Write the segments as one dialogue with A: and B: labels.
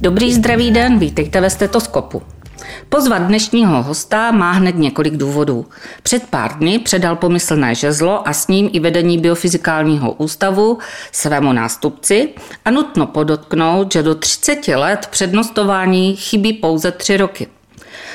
A: Dobrý zdravý den, vítejte ve stetoskopu. Pozvat dnešního hosta má hned několik důvodů. Před pár dny předal pomyslné žezlo a s ním i vedení Biofyzikálního ústavu svému nástupci a nutno podotknout, že do 30 let přednostování chybí pouze 3 roky.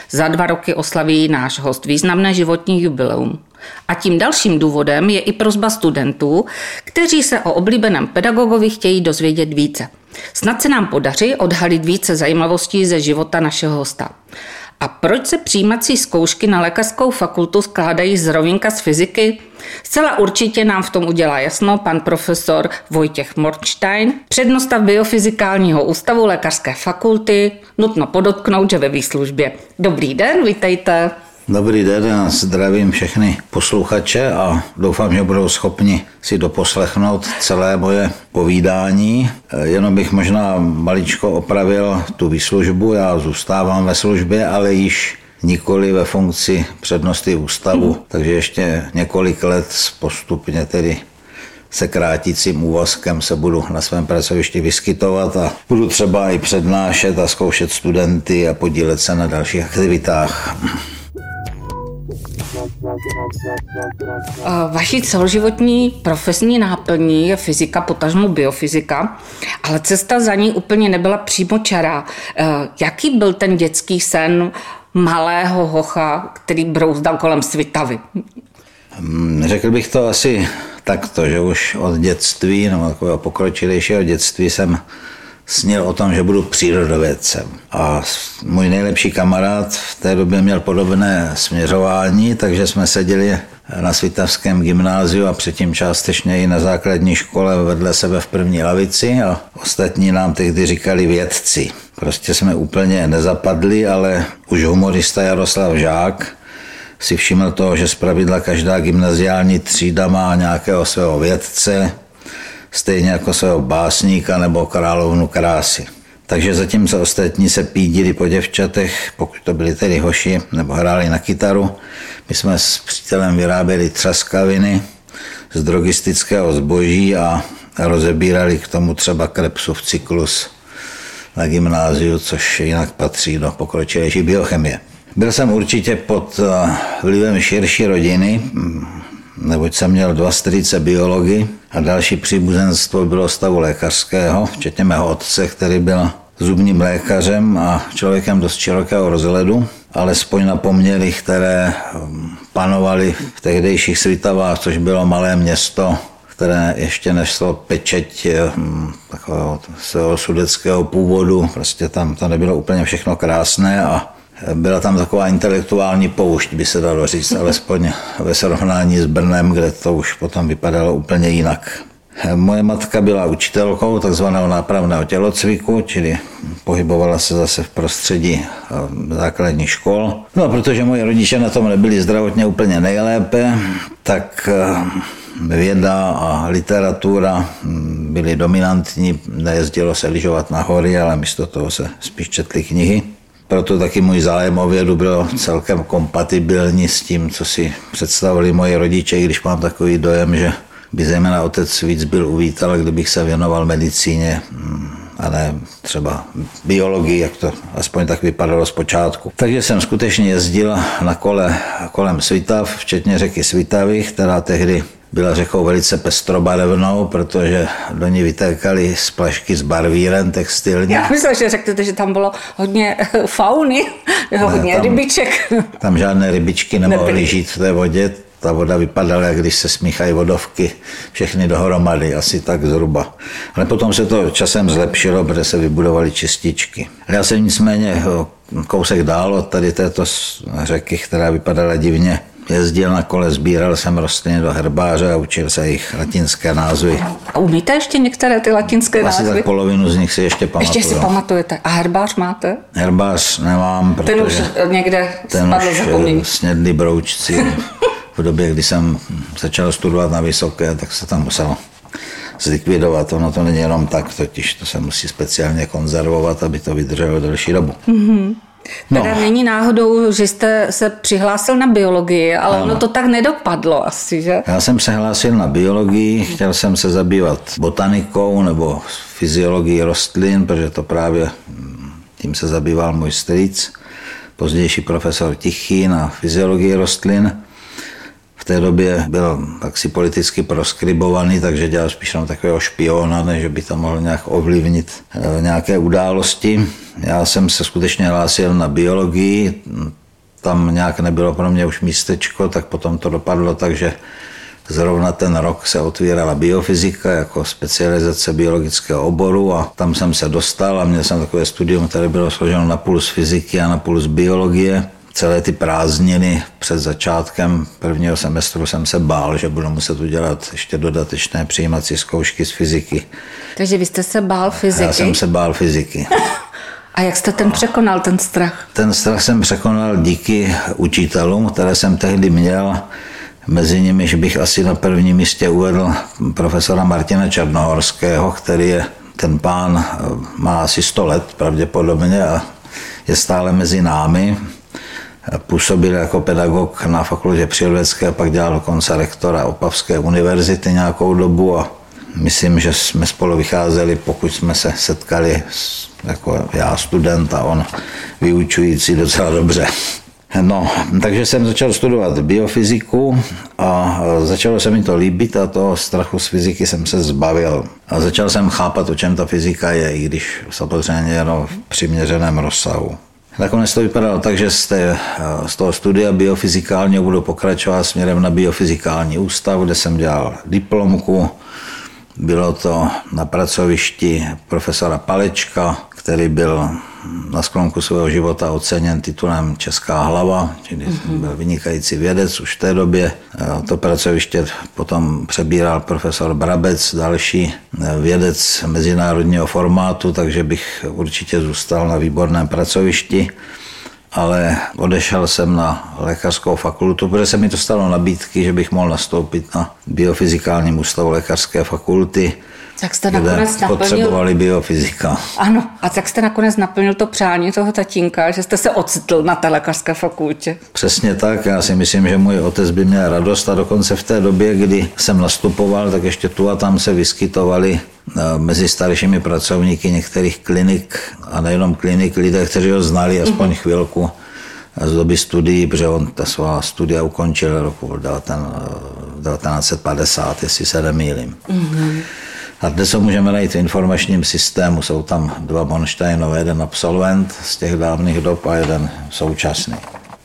A: Za dva roky oslaví náš host významné životní jubileum. A tím dalším důvodem je i prozba studentů, kteří se o oblíbeném pedagogovi chtějí dozvědět více. Snad se nám podaří odhalit více zajímavostí ze života našeho hosta. A proč se přijímací zkoušky na lékařskou fakultu skládají z rovinka z fyziky? Zcela určitě nám v tom udělá jasno pan profesor Vojtěch Morčstein, přednosta biofyzikálního ústavu lékařské fakulty, nutno podotknout, že ve výslužbě. Dobrý den, vítejte.
B: Dobrý den, zdravím všechny posluchače a doufám, že budou schopni si doposlechnout celé moje povídání. Jenom bych možná maličko opravil tu výslužbu, já zůstávám ve službě, ale již nikoli ve funkci přednosti ústavu, hmm. takže ještě několik let postupně tedy se krátícím úvazkem se budu na svém pracovišti vyskytovat a budu třeba i přednášet a zkoušet studenty a podílet se na dalších aktivitách.
A: Vaší celoživotní profesní náplní je fyzika, potažmo biofyzika, ale cesta za ní úplně nebyla přímo čará. Jaký byl ten dětský sen malého hocha, který brouzdal kolem Svitavy?
B: Hmm, řekl bych to asi takto, že už od dětství, nebo takového pokročilejšího dětství jsem snil o tom, že budu přírodovědcem. A můj nejlepší kamarád v té době měl podobné směřování, takže jsme seděli na Svitavském gymnáziu a předtím částečně i na základní škole vedle sebe v první lavici a ostatní nám tehdy říkali vědci. Prostě jsme úplně nezapadli, ale už humorista Jaroslav Žák si všiml toho, že zpravidla každá gymnaziální třída má nějakého svého vědce, stejně jako svého básníka nebo královnu krásy. Takže zatímco ostatní se pídili po děvčatech, pokud to byli tedy hoši, nebo hráli na kytaru, my jsme s přítelem vyráběli třaskaviny z drogistického zboží a rozebírali k tomu třeba krepsův cyklus na gymnáziu, což jinak patří do pokročilejší biochemie. Byl jsem určitě pod eh, vlivem širší rodiny, neboť jsem měl dva strýce biology a další příbuzenstvo bylo stavu lékařského, včetně mého otce, který byl zubním lékařem a člověkem dost širokého rozhledu, alespoň na poměry, které um, panovaly v tehdejších Svitavách, což bylo malé město, které ještě nešlo pečeť um, takového sudeckého původu. Prostě tam to nebylo úplně všechno krásné a byla tam taková intelektuální poušť, by se dalo říct, alespoň ve srovnání s Brnem, kde to už potom vypadalo úplně jinak. Moje matka byla učitelkou takzvaného nápravného tělocviku, čili pohybovala se zase v prostředí eh, základních škol. No protože moje rodiče na tom nebyli zdravotně úplně nejlépe, tak eh, věda a literatura hm, byly dominantní. Nejezdilo se lyžovat na hory, ale místo toho se spíš četly knihy. Proto taky můj zájem o vědu byl celkem kompatibilní s tím, co si představili moji rodiče, když mám takový dojem, že by zejména otec víc byl uvítal, kdybych se věnoval medicíně mm, a ne třeba biologii, jak to aspoň tak vypadalo zpočátku. Takže jsem skutečně jezdil na kole kolem Svitav, včetně řeky Svitavy, která tehdy byla řekou velice pestrobarevnou, protože do ní vytékaly splašky s barvírem textilní.
A: Já myslím, že řeknete, že tam bylo hodně fauny, hodně ne, tam, rybiček.
B: Tam žádné rybičky nemohly žít v té vodě. Ta voda vypadala, jak když se smíchají vodovky všechny dohromady, asi tak zhruba. Ale potom se to časem zlepšilo, protože se vybudovaly čističky. Já jsem nicméně kousek dál od tady této řeky, která vypadala divně, Jezdil na kole, sbíral jsem rostliny do herbáře a učil se jich latinské názvy.
A: A umíte ještě některé ty latinské
B: Asi
A: názvy?
B: tak polovinu z nich si ještě pamatuju.
A: Ještě si pamatujete. A herbář máte?
B: Herbář nemám, protože...
A: Ten už někde
B: ten
A: spadl
B: už snědli broučci. v době, kdy jsem začal studovat na vysoké, tak se tam muselo zlikvidovat. Ono to není jenom tak, totiž to se musí speciálně konzervovat, aby to vydrželo delší dobu. Mm-hmm.
A: No. Teda není náhodou, že jste se přihlásil na biologii, ale ano. ono to tak nedopadlo asi, že?
B: Já jsem se hlásil na biologii, chtěl jsem se zabývat botanikou nebo fyziologií rostlin, protože to právě mm, tím se zabýval můj strýc, pozdější profesor Tichý na fyziologii rostlin té době byl taksi politicky proskribovaný, takže dělal spíš na takového špiona, než by tam mohl nějak ovlivnit eh, nějaké události. Já jsem se skutečně hlásil na biologii, tam nějak nebylo pro mě už místečko, tak potom to dopadlo tak, že Zrovna ten rok se otvírala biofyzika jako specializace biologického oboru a tam jsem se dostal a měl jsem takové studium, které bylo složeno na půl z fyziky a na půl z biologie celé ty prázdniny před začátkem prvního semestru jsem se bál, že budu muset udělat ještě dodatečné přijímací zkoušky z fyziky.
A: Takže vy jste se bál fyziky?
B: Já jsem se bál fyziky.
A: A jak jste ten překonal, ten strach?
B: Ten strach jsem překonal díky učitelům, které jsem tehdy měl. Mezi nimi bych asi na prvním místě uvedl profesora Martina Černohorského, který je, ten pán má asi 100 let pravděpodobně a je stále mezi námi Působil jako pedagog na fakultě přírodovědské a pak dělal dokonce rektora Opavské univerzity nějakou dobu a myslím, že jsme spolu vycházeli, pokud jsme se setkali jako já student a on vyučující docela dobře. No, takže jsem začal studovat biofyziku a začalo se mi to líbit a toho strachu z fyziky jsem se zbavil. A začal jsem chápat, o čem ta fyzika je, i když samozřejmě jenom v přiměřeném rozsahu. Nakonec to vypadalo tak, že z, té, z toho studia biofyzikálního budu pokračovat směrem na biofyzikální ústav, kde jsem dělal diplomku. Bylo to na pracovišti profesora Palečka, který byl na sklonku svého života oceněn titulem Česká hlava, čili mm-hmm. byl vynikající vědec už v té době. To pracoviště potom přebíral profesor Brabec, další vědec mezinárodního formátu, takže bych určitě zůstal na výborném pracovišti ale odešel jsem na lékařskou fakultu, protože se mi dostalo nabídky, že bych mohl nastoupit na biofyzikálním ústavu lékařské fakulty
A: tak jste nakonec naplnil...
B: potřebovali biofyzika.
A: Ano, a tak jste nakonec naplnil to přání toho tatínka, že jste se ocitl na té lékařské fakultě.
B: Přesně tak, já si myslím, že můj otec by měl radost a dokonce v té době, kdy jsem nastupoval, tak ještě tu a tam se vyskytovali eh, mezi staršími pracovníky některých klinik a nejenom klinik lidé, kteří ho znali aspoň mm-hmm. chvilku z doby studií, protože on ta svá studia ukončil roku 1950, jestli se nemýlím. Mm-hmm. A dnes ho můžeme najít v informačním systému. Jsou tam dva Monsteinové, jeden absolvent z těch dávných dob a jeden současný.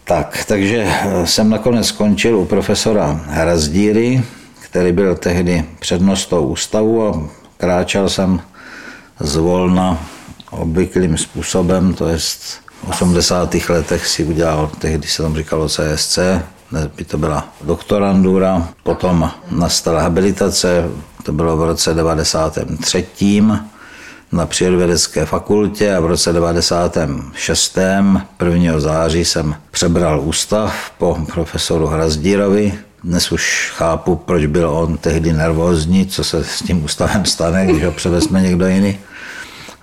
B: Tak, takže eh, jsem nakonec skončil u profesora Hrazdíry, který byl tehdy přednostou ústavu a kráčel jsem zvolna obvyklým způsobem, to je v 80. letech si udělal, tehdy se tam říkalo CSC, by to byla doktorandura, potom nastala habilitace, to bylo v roce 93. na přírodovědecké fakultě a v roce 96. 1. září jsem přebral ústav po profesoru Hrazdírovi. Dnes už chápu, proč byl on tehdy nervózní, co se s tím ústavem stane, když ho převezme někdo jiný.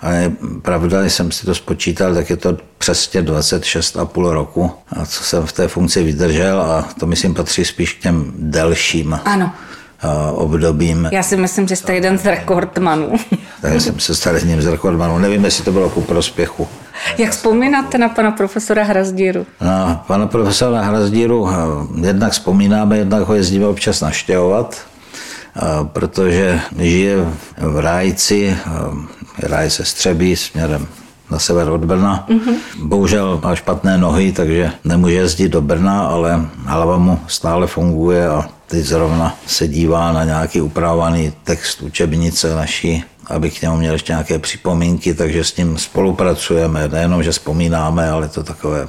B: Ale pravda, jsem si to spočítal, tak je to přesně 26,5 roku, a co jsem v té funkci vydržel a to myslím patří spíš k těm delším.
A: Ano
B: obdobím.
A: Já si myslím, že jste jeden z rekordmanů.
B: Já jsem se stal jedním z rekordmanů. Nevím, jestli to bylo ku prospěchu.
A: Jak vzpomínáte na pana profesora Hrazdíru?
B: Na pana profesora Hrazdíru jednak vzpomínáme, jednak ho jezdíme občas naštěvovat, protože žije v Rájci, ráj se střebí směrem na sever od Brna. Mm-hmm. Bohužel má špatné nohy, takže nemůže jezdit do Brna, ale hlava mu stále funguje a teď zrovna se dívá na nějaký upravovaný text učebnice naší, aby k němu měl ještě nějaké připomínky, takže s ním spolupracujeme. Nejenom, že vzpomínáme, ale to takové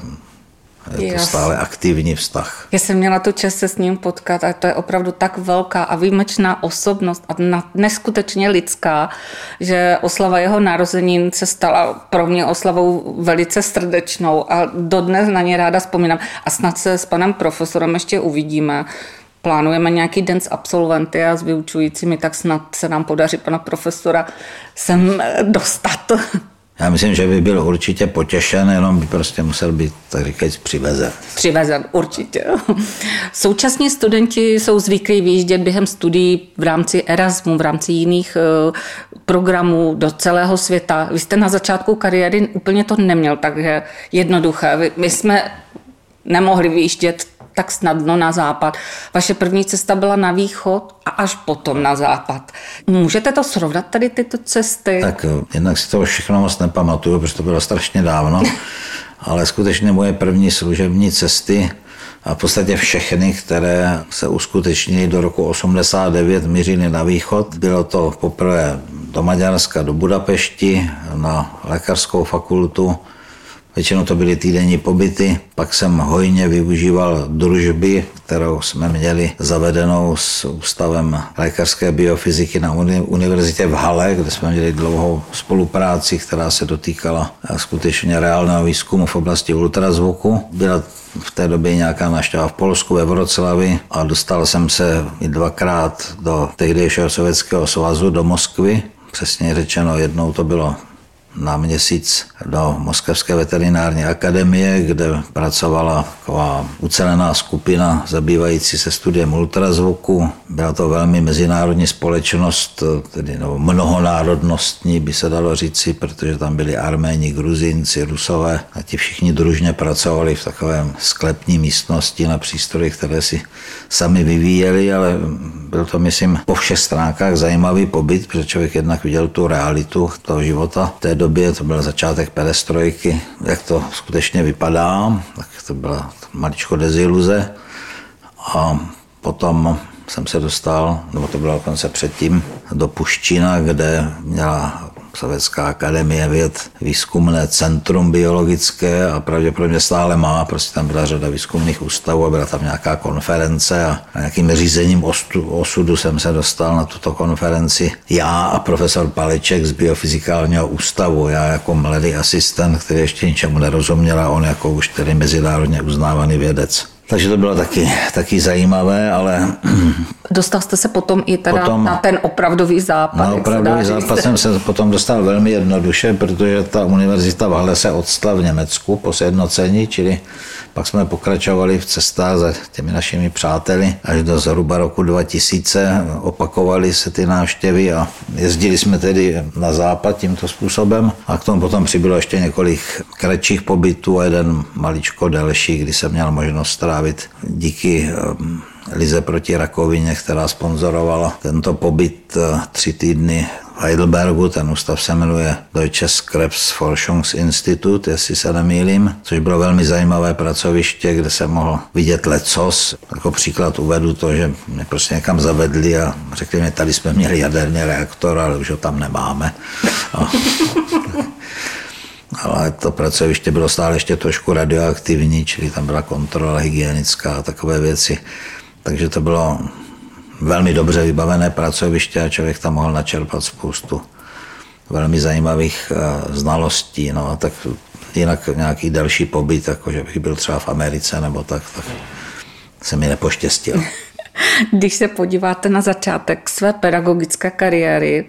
B: je to stále aktivní vztah.
A: Já jsem měla tu čest se s ním potkat a to je opravdu tak velká a výjimečná osobnost a neskutečně lidská, že oslava jeho narozenin se stala pro mě oslavou velice srdečnou a dodnes na ně ráda vzpomínám. A snad se s panem profesorem ještě uvidíme. Plánujeme nějaký den s absolventy a s vyučujícími, tak snad se nám podaří pana profesora sem dostat.
B: Já myslím, že by byl určitě potěšen, jenom by prostě musel být, tak říkajíc, přivezen.
A: Přivezen, určitě. Současní studenti jsou zvyklí vyjíždět během studií v rámci Erasmu, v rámci jiných eh, programů do celého světa. Vy jste na začátku kariéry úplně to neměl tak jednoduché. My jsme nemohli vyjíždět tak snadno na západ. Vaše první cesta byla na východ a až potom na západ. Můžete to srovnat tady tyto cesty?
B: Tak eh, jednak si to všechno moc nepamatuju, protože to bylo strašně dávno, ale skutečně moje první služební cesty a v podstatě všechny, které se uskutečnily do roku 89, mířily na východ. Bylo to poprvé do Maďarska, do Budapešti, na lékařskou fakultu, Většinou to byly týdenní pobyty, pak jsem hojně využíval družby, kterou jsme měli zavedenou s Ústavem lékařské biofyziky na univerzitě v Hale, kde jsme měli dlouhou spolupráci, která se dotýkala skutečně reálného výzkumu v oblasti ultrazvuku. Byla v té době nějaká návštěva v Polsku, ve Vroclavi a dostal jsem se i dvakrát do tehdejšího Sovětského svazu, do Moskvy. Přesně řečeno, jednou to bylo na měsíc do Moskevské veterinární akademie, kde pracovala taková ucelená skupina zabývající se studiem ultrazvuku. Byla to velmi mezinárodní společnost, tedy no, mnohonárodnostní by se dalo říci, protože tam byli Arméni, Gruzinci, Rusové a ti všichni družně pracovali v takovém sklepní místnosti na přístrojích, které si sami vyvíjeli, ale byl to, myslím, po všech stránkách zajímavý pobyt, protože člověk jednak viděl tu realitu toho života. Té době to byl začátek perestrojky, jak to skutečně vypadá, tak to byla maličko deziluze. A potom jsem se dostal, nebo to bylo dokonce předtím, do Puščina, kde měla Sovětská akademie věd výzkumné centrum biologické a pravděpodobně stále má, prostě tam byla řada výzkumných ústavů a byla tam nějaká konference a nějakým řízením osudu jsem se dostal na tuto konferenci. Já a profesor Paleček z biofyzikálního ústavu, já jako mladý asistent, který ještě ničemu nerozuměl a on jako už tedy mezinárodně uznávaný vědec. Takže to bylo taky, taky zajímavé, ale...
A: Dostal jste se potom i teda potom, na ten opravdový západ.
B: Na opravdový západ jsem se potom dostal velmi jednoduše, protože ta univerzita v Hale se odstala v Německu po sjednocení, čili pak jsme pokračovali v cestách za těmi našimi přáteli až do zhruba roku 2000. Opakovali se ty návštěvy a jezdili jsme tedy na západ tímto způsobem. A k tomu potom přibylo ještě několik kratších pobytů a jeden maličko delší, kdy jsem měl možnost strávit díky ehm, Lize proti rakovině, která sponzorovala tento pobyt eh, tři týdny Heidelbergu, ten ústav se jmenuje Deutsches Krebsforschungsinstitut, jestli se nemýlím, což bylo velmi zajímavé pracoviště, kde se mohl vidět lecos. Jako příklad uvedu to, že mě prostě někam zavedli a řekli mi, tady jsme měli jaderný reaktor, ale už ho tam nemáme. A, ale to pracoviště bylo stále ještě trošku radioaktivní, čili tam byla kontrola hygienická a takové věci. Takže to bylo velmi dobře vybavené pracoviště a člověk tam mohl načerpat spoustu velmi zajímavých eh, znalostí. No a tak jinak nějaký další pobyt, jako že bych byl třeba v Americe nebo tak, tak se mi nepoštěstil.
A: Když se podíváte na začátek své pedagogické kariéry,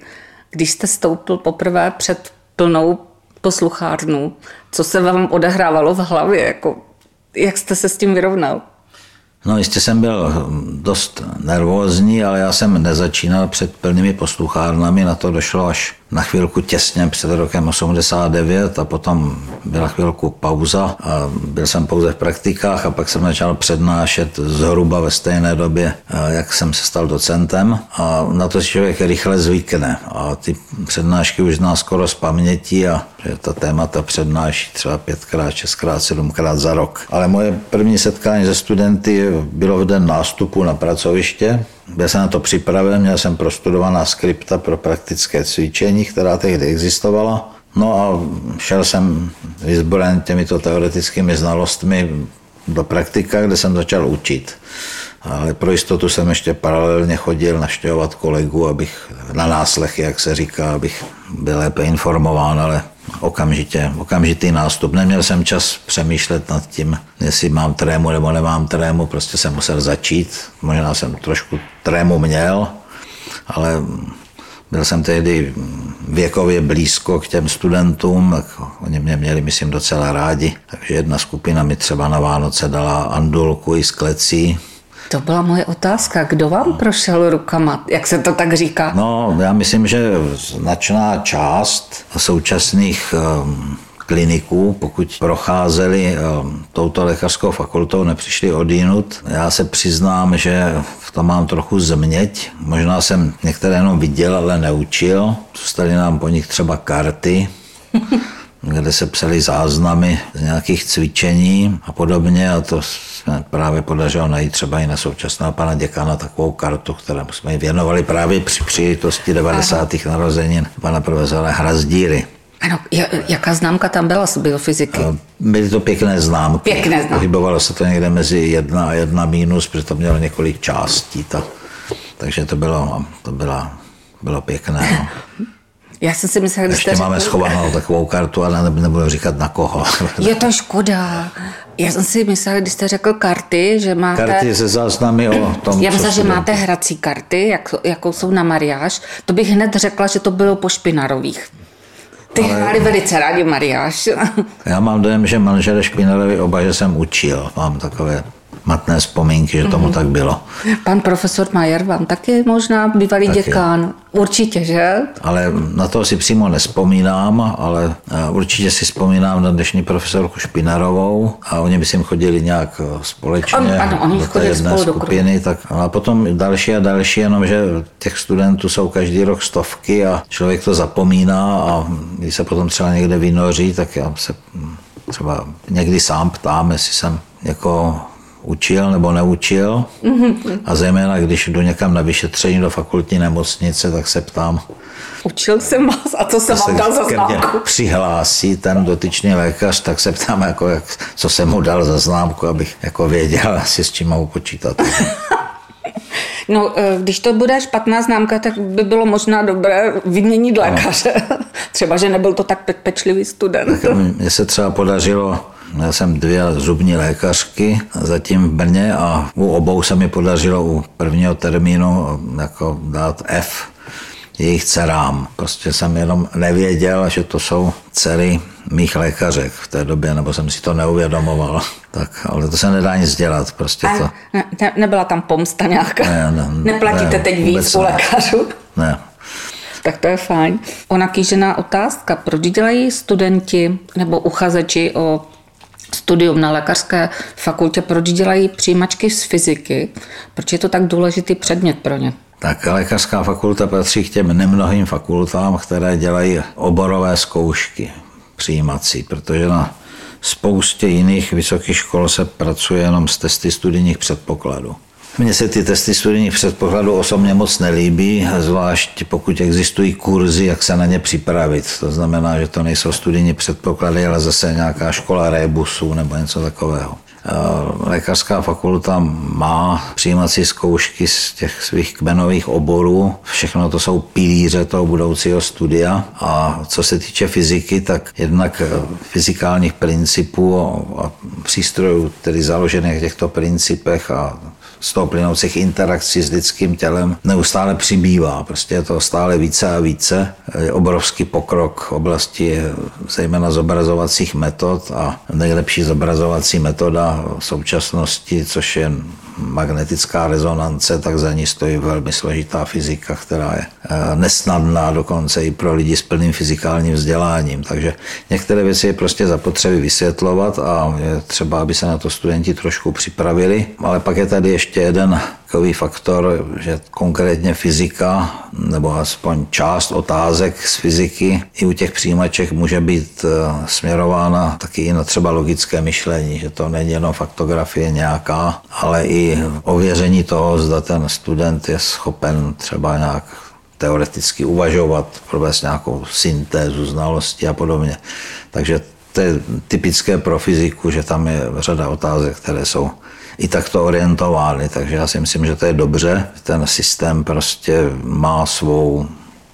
A: když jste stoupil poprvé před plnou posluchárnu, co se vám odehrávalo v hlavě, jako, jak jste se s tím vyrovnal?
B: No jistě jsem byl dost nervózní, ale já jsem nezačínal před plnými posluchárnami, na to došlo až na chvilku těsně před rokem 89 a potom byla chvilku pauza a byl jsem pouze v praktikách a pak jsem začal přednášet zhruba ve stejné době, jak jsem se stal docentem. A na to si člověk rychle zvykne. A ty přednášky už zná skoro z paměti a že ta témata přednáší třeba pětkrát, šestkrát, sedmkrát za rok. Ale moje první setkání se studenty bylo v den nástupu na pracoviště, byl jsem na to připraven, měl jsem prostudovaná skripta pro praktické cvičení, která tehdy existovala. No a šel jsem vyzbrojen těmito teoretickými znalostmi do praktika, kde jsem začal učit. Ale pro jistotu jsem ještě paralelně chodil naštěvovat kolegu, abych na náslechy, jak se říká, abych byl lépe informován, ale okamžitě, okamžitý nástup. Neměl jsem čas přemýšlet nad tím, jestli mám trému nebo nemám trému, prostě jsem musel začít. Možná jsem trošku trému měl, ale byl jsem tehdy věkově blízko k těm studentům, tak oni mě měli, myslím, docela rádi. Takže jedna skupina mi třeba na Vánoce dala andulku i s klecí,
A: to byla moje otázka. Kdo vám prošel rukama, jak se to tak říká?
B: No, já myslím, že značná část současných um, kliniků, pokud procházeli um, touto lékařskou fakultou, nepřišli odjinut. Já se přiznám, že v tom mám trochu změť. Možná jsem některé jenom viděl, ale neučil. Zůstaly nám po nich třeba karty. kde se psali záznamy z nějakých cvičení a podobně a to jsme právě podařilo najít třeba i na současného pana děkana takovou kartu, kterou jsme ji věnovali právě při příležitosti 90. Aha. narozenin pana profesora Hrazdíry.
A: Ano, jaká známka tam byla z biofyziky?
B: Byly to pěkné známky.
A: Pěkné známky.
B: Pohybovalo se to někde mezi jedna a jedna mínus, protože to mělo několik částí. Ta, takže to bylo, to bylo, bylo pěkné. No.
A: Já jsem si myslela,
B: když Ještě máme řekl... schovanou takovou kartu, ale nebudu říkat na koho.
A: Je to škoda. Já jsem si myslela, když jste řekl karty, že máte...
B: Karty se záznamy o tom,
A: Já myslím, že máte hrací karty, jak, jakou jsou na mariáž. To bych hned řekla, že to bylo po Špinarových. Ty ale... hráli velice rádi mariáš.
B: Já mám dojem, že manžele Špinarovi oba, že jsem učil. Mám takové matné vzpomínky, že tomu mm-hmm. tak bylo.
A: Pan profesor Majer vám taky možná bývalý taky. děkán. Určitě, že?
B: Ale na to si přímo nespomínám, ale eh, určitě si vzpomínám na dnešní profesorku Špinarovou a oni by si chodili nějak eh, společně On,
A: ano, oni do té jedné
B: skupiny. Tak, a potom další a další, jenomže těch studentů jsou každý rok stovky a člověk to zapomíná a když se potom třeba někde vynoří, tak já se hm, třeba někdy sám ptám, jestli jsem jako učil nebo neučil. Mm-hmm. A zejména, když jdu někam na vyšetření do fakultní nemocnice, tak se ptám,
A: Učil jsem vás a co jsem vám dal za známku?
B: přihlásí ten dotyčný lékař, tak se ptám, jako, jak, co jsem mu dal za známku, abych jako věděl asi s čím mohu počítat.
A: No, eh, když to bude špatná známka, tak by bylo možná dobré vyměnit lékaře. Třeba, že nebyl to tak pečlivý student.
B: Tak mně se třeba podařilo Měl jsem dvě zubní lékařky zatím v Brně a u obou se mi podařilo u prvního termínu jako dát F jejich dcerám. Prostě jsem jenom nevěděl, že to jsou dcery mých lékařek v té době, nebo jsem si to neuvědomoval. Tak, ale to se nedá nic dělat. Prostě to...
A: Ne, ne, nebyla tam pomsta nějaká? Ne, ne, Neplatíte ne, teď víc u lékařů?
B: Ne.
A: Tak to je fajn. Ona kýžená otázka, proč dělají studenti nebo uchazeči o studium na lékařské fakultě, proč dělají přijímačky z fyziky, proč je to tak důležitý předmět pro ně?
B: Tak lékařská fakulta patří k těm nemnohým fakultám, které dělají oborové zkoušky přijímací, protože na spoustě jiných vysokých škol se pracuje jenom s testy studijních předpokladů. Mně se ty testy studijních předpokladů osobně moc nelíbí, zvlášť pokud existují kurzy, jak se na ně připravit. To znamená, že to nejsou studijní předpoklady, ale zase nějaká škola rebusů nebo něco takového. Lékařská fakulta má přijímací zkoušky z těch svých kmenových oborů. Všechno to jsou pilíře toho budoucího studia. A co se týče fyziky, tak jednak fyzikálních principů a přístrojů, tedy založených těchto principech a z toho plynoucích interakcí s lidským tělem neustále přibývá. Prostě je to stále více a více. Je obrovský pokrok v oblasti zejména zobrazovacích metod a nejlepší zobrazovací metoda v současnosti, což je magnetická rezonance, tak za ní stojí velmi složitá fyzika, která je eh, nesnadná dokonce i pro lidi s plným fyzikálním vzděláním. Takže některé věci je prostě zapotřebí vysvětlovat a je třeba, aby se na to studenti trošku připravili. Ale pak je tady ještě jeden takový faktor, že konkrétně fyzika, nebo aspoň část otázek z fyziky i u těch přijímaček může být eh, směrována taky i na třeba logické myšlení, že to není jenom faktografie nějaká, ale i ověření toho, zda ten student je schopen třeba nějak teoreticky uvažovat, provést nějakou syntézu znalosti a podobně. Takže to je typické pro fyziku, že tam je řada otázek, které jsou i takto orientovány. Takže já si myslím, že to je dobře. Ten systém prostě má svou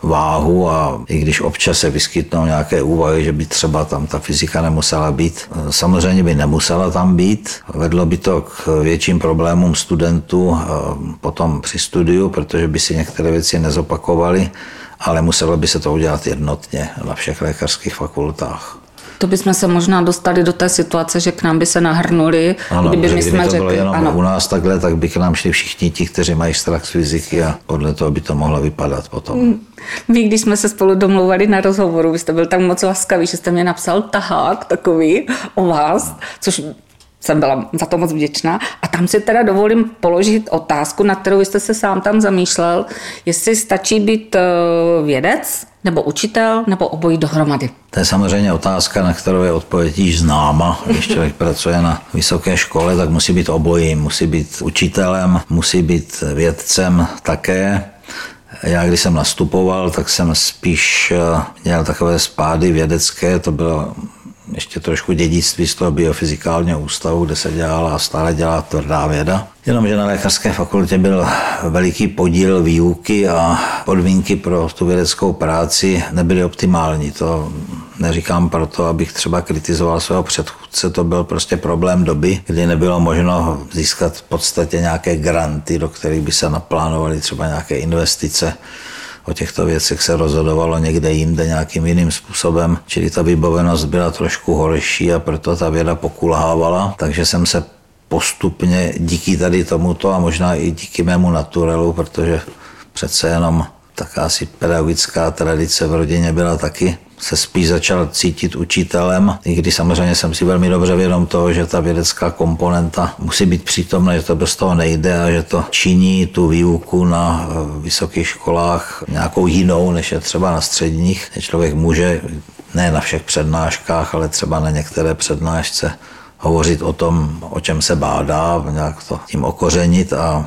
B: váhu a i když občas se vyskytnou nějaké úvahy, že by třeba tam ta fyzika nemusela být, samozřejmě by nemusela tam být. Vedlo by to k větším problémům studentů potom při studiu, protože by si některé věci nezopakovali ale muselo by se to udělat jednotně na všech lékařských fakultách.
A: To bychom se možná dostali do té situace, že k nám by se nahrnuli,
B: ano,
A: kdyby my
B: kdyby
A: jsme
B: to
A: řekli,
B: bylo jenom
A: ano.
B: u nás takhle, tak by k nám šli všichni ti, kteří mají strach z fyziky a podle toho by to mohlo vypadat potom.
A: My, když jsme se spolu domlouvali na rozhovoru, vy jste byl tak moc laskavý, že jste mě napsal tahák takový o vás, což jsem byla za to moc vděčná. A tam si teda dovolím položit otázku, na kterou jste se sám tam zamýšlel, jestli stačí být eh, vědec, nebo učitel, nebo obojí dohromady.
B: To je samozřejmě otázka, na kterou je odpověď již známa. Když člověk pracuje na vysoké škole, tak musí být obojí. Musí být učitelem, musí být vědcem také. Já, když jsem nastupoval, tak jsem spíš eh, měl takové spády vědecké, to bylo ještě trošku dědictví z toho biofyzikálního ústavu, kde se dělala a stále dělá tvrdá věda. Jenomže na lékařské fakultě byl veliký podíl výuky a podmínky pro tu vědeckou práci nebyly optimální. To neříkám proto, abych třeba kritizoval svého předchůdce, to byl prostě problém doby, kdy nebylo možno získat v podstatě nějaké granty, do kterých by se naplánovaly třeba nějaké investice o těchto věcech se rozhodovalo někde jinde nějakým jiným způsobem, čili ta vybavenost byla trošku horší a proto ta věda pokulhávala, takže jsem se postupně díky tady tomuto a možná i díky mému naturelu, protože přece jenom taká asi pedagogická tradice v rodině byla taky, se spíš začal cítit učitelem, i když samozřejmě jsem si velmi dobře vědom toho, že ta vědecká komponenta musí být přítomna, že to bez toho nejde a že to činí tu výuku na vysokých školách nějakou jinou, než je třeba na středních. Člověk může ne na všech přednáškách, ale třeba na některé přednášce hovořit o tom, o čem se bádá, nějak to tím okořenit a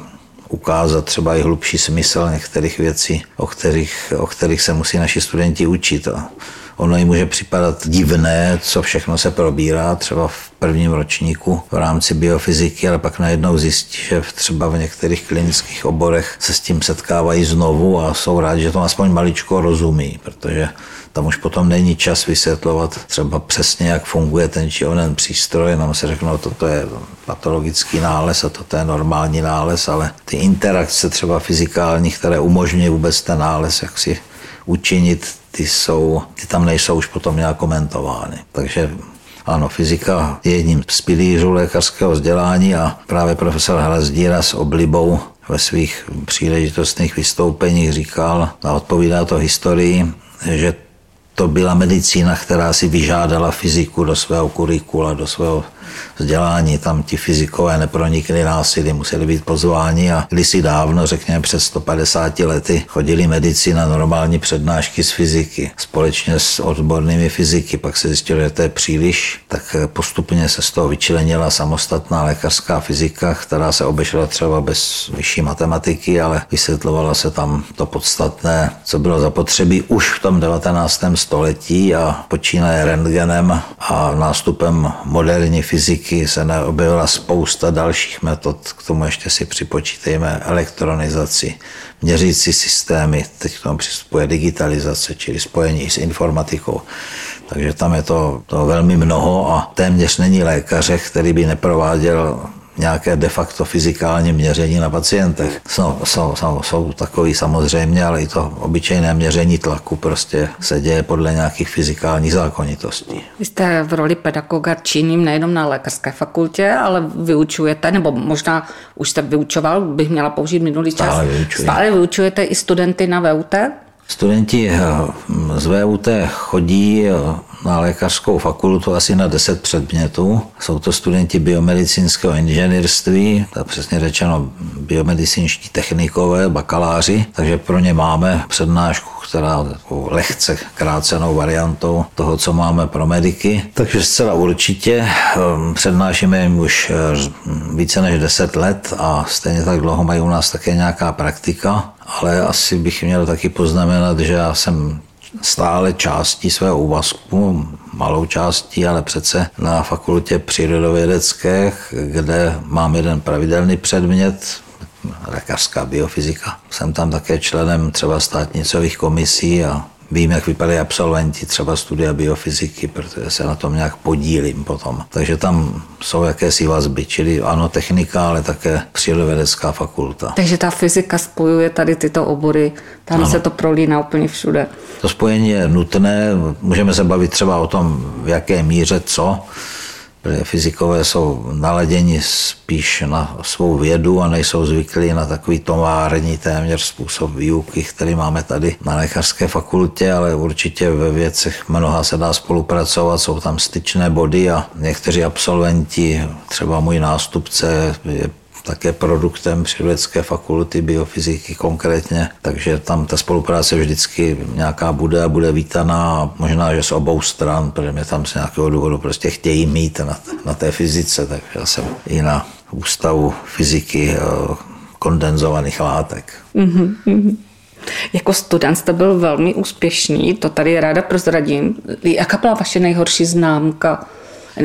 B: ukázat třeba i hlubší smysl některých věcí, o kterých, o kterých se musí naši studenti učit. A ono jim může připadat divné, co všechno se probírá, třeba v prvním ročníku v rámci biofyziky, ale pak najednou zjistí, že třeba v některých klinických oborech se s tím setkávají znovu a jsou rádi, že to aspoň maličko rozumí, protože tam už potom není čas vysvětlovat třeba přesně, jak funguje ten či onen přístroj, jenom se řeknou, toto je patologický nález a toto je normální nález, ale ty interakce třeba fyzikální, které umožňují vůbec ten nález, jak si učinit, ty, jsou, ty tam nejsou už potom nějak komentovány. Takže ano, fyzika je jedním z pilířů lékařského vzdělání a právě profesor Hrazdíra s oblibou ve svých příležitostných vystoupeních říkal a odpovídá to historii, že to byla medicína, která si vyžádala fyziku do svého kurikula, do svého vzdělání. Tam ti fyzikové nepronikli násilí, museli být pozváni a kdysi dávno, řekněme před 150 lety, chodili medici na normální přednášky z fyziky společně s odbornými fyziky. Pak se zjistilo, že to je příliš, tak postupně se z toho vyčlenila samostatná lékařská fyzika, která se obešla třeba bez vyšší matematiky, ale vysvětlovala se tam to podstatné, co bylo zapotřebí už v tom 19. století a počínaje rentgenem a nástupem moderní fyziky se neobjevila spousta dalších metod, k tomu ještě si připočítejme elektronizaci, měřící systémy, teď k tomu přistupuje digitalizace, čili spojení s informatikou. Takže tam je to, to velmi mnoho a téměř není lékaře, který by neprováděl nějaké de facto fyzikální měření na pacientech. Jsou, jsou, jsou, jsou takový samozřejmě, ale i to obyčejné měření tlaku prostě se děje podle nějakých fyzikálních zákonitostí.
A: Vy jste v roli pedagoga činným nejenom na lékařské fakultě, ale vyučujete, nebo možná už jste vyučoval, bych měla použít minulý čas.
B: Stále vyučuji.
A: Stále vyučujete i studenty na VUT?
B: Studenti z VUT chodí na lékařskou fakultu asi na 10 předmětů. Jsou to studenti biomedicínského inženýrství, tak přesně řečeno biomedicínští technikové, bakaláři, takže pro ně máme přednášku, která je lehce krácenou variantou toho, co máme pro mediky. Takže zcela určitě přednášíme jim už více než 10 let a stejně tak dlouho mají u nás také nějaká praktika, ale asi bych měl taky poznamenat, že já jsem stále částí svého úvazku, malou částí, ale přece na fakultě přírodovědecké, kde mám jeden pravidelný předmět, lékařská biofyzika. Jsem tam také členem třeba státnicových komisí a vím, jak vypadají absolventi třeba studia biofyziky, protože se na tom nějak podílím potom. Takže tam jsou jakési vazby, čili ano, technika, ale také přírodovědecká fakulta.
A: Takže ta fyzika spojuje tady tyto obory, tam ano. se to prolíná úplně všude.
B: To spojení je nutné, můžeme se bavit třeba o tom, v jaké míře co, fyzikové jsou naladěni spíš na svou vědu a nejsou zvyklí na takový tovární téměř způsob výuky, který máme tady na lékařské fakultě, ale určitě ve věcech mnoha se dá spolupracovat, jsou tam styčné body a někteří absolventi, třeba můj nástupce je také produktem přírodecké fakulty biofyziky konkrétně, takže tam ta spolupráce vždycky nějaká bude a bude vítaná možná, že z obou stran, protože mě tam z nějakého důvodu prostě chtějí mít na, na té fyzice, takže já jsem i na ústavu fyziky eh, kondenzovaných látek. Mm-hmm.
A: Jako student jste byl velmi úspěšný, to tady ráda prozradím. Jaká byla vaše nejhorší známka?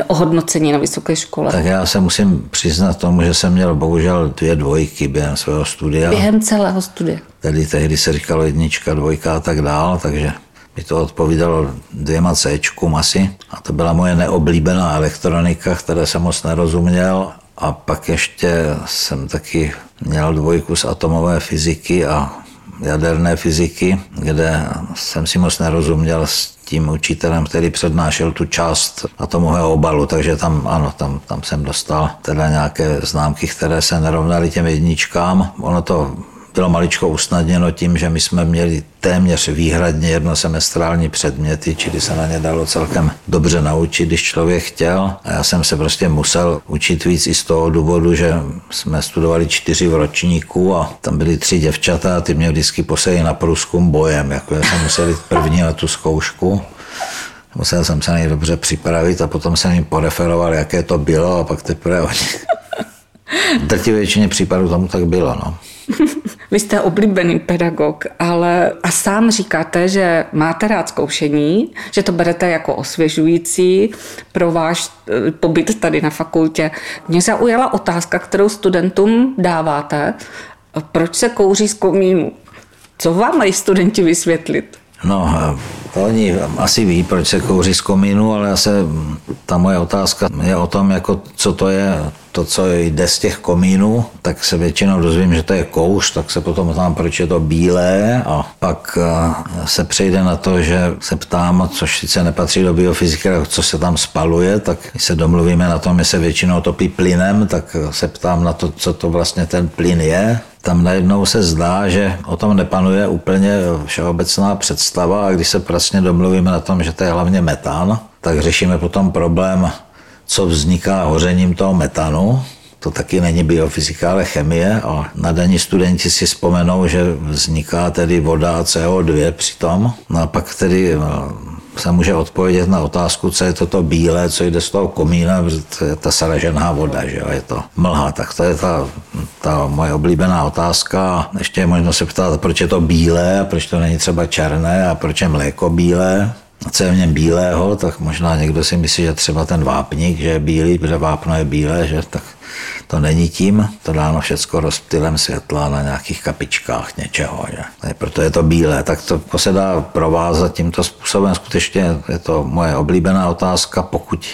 A: Ohodnocení na vysoké škole?
B: Tak já se musím přiznat tomu, že jsem měl bohužel dvě dvojky během svého studia.
A: Během celého studia?
B: Tedy tehdy se říkalo jednička, dvojka a tak dál, takže mi to odpovídalo dvěma C asi. A to byla moje neoblíbená elektronika, které jsem moc nerozuměl. A pak ještě jsem taky měl dvojku z atomové fyziky a jaderné fyziky, kde jsem si moc nerozuměl s tím učitelem, který přednášel tu část atomového obalu, takže tam, ano, tam, tam jsem dostal teda nějaké známky, které se nerovnaly těm jedničkám. Ono to bylo maličko usnadněno tím, že my jsme měli téměř výhradně jednosemestrální předměty, čili se na ně dalo celkem dobře naučit, když člověk chtěl. A já jsem se prostě musel učit víc i z toho důvodu, že jsme studovali čtyři v ročníku a tam byly tři děvčata a ty mě vždycky posedli na průzkum bojem, jako já jsem musel jít první na tu zkoušku. Musel jsem se na ně dobře připravit a potom jsem jim poreferoval, jaké to bylo a pak teprve oni. V drtí většině případů tomu tak bylo. No.
A: Vy jste oblíbený pedagog, ale a sám říkáte, že máte rád zkoušení, že to berete jako osvěžující pro váš eh, pobyt tady na fakultě. Mě zaujala otázka, kterou studentům dáváte. Proč se kouří z komínu? Co vám mají studenti vysvětlit?
B: No, to oni asi ví, proč se kouří z komínu, ale se, ta moje otázka je o tom, jako, co to je to, co jde z těch komínů, tak se většinou dozvím, že to je kouř, tak se potom ptám, proč je to bílé. A pak eh, se přejde na to, že se ptám, což sice nepatří do biofyziky, co se tam spaluje, tak se domluvíme na tom, že se většinou topí plynem, tak se ptám na to, co to vlastně ten plyn je. Tam najednou se zdá, že o tom nepanuje úplně všeobecná představa a když se vlastně domluvíme na tom, že to je hlavně metán, tak řešíme potom problém, co vzniká hořením toho metanu. To taky není biofyzika, ale chemie a nadaní studenti si vzpomenou, že vzniká tedy voda a CO2 přitom. No a pak tedy se může odpovědět na otázku, co je toto bílé, co jde z toho komína, to je ta saražená voda, že jo, je to mlha. Tak to je ta, ta moje oblíbená otázka. Ještě je možno se ptát, proč je to bílé, proč to není třeba černé a proč je mléko bílé. Co je v něm bílého, tak možná někdo si myslí, že třeba ten vápník, že je bílý, protože vápno je bílé, že tak to není tím, to dáno všecko rozptylem světla na nějakých kapičkách něčeho. Že? Proto je to bílé. Tak to, to se dá provázat tímto způsobem. Skutečně je to moje oblíbená otázka, pokud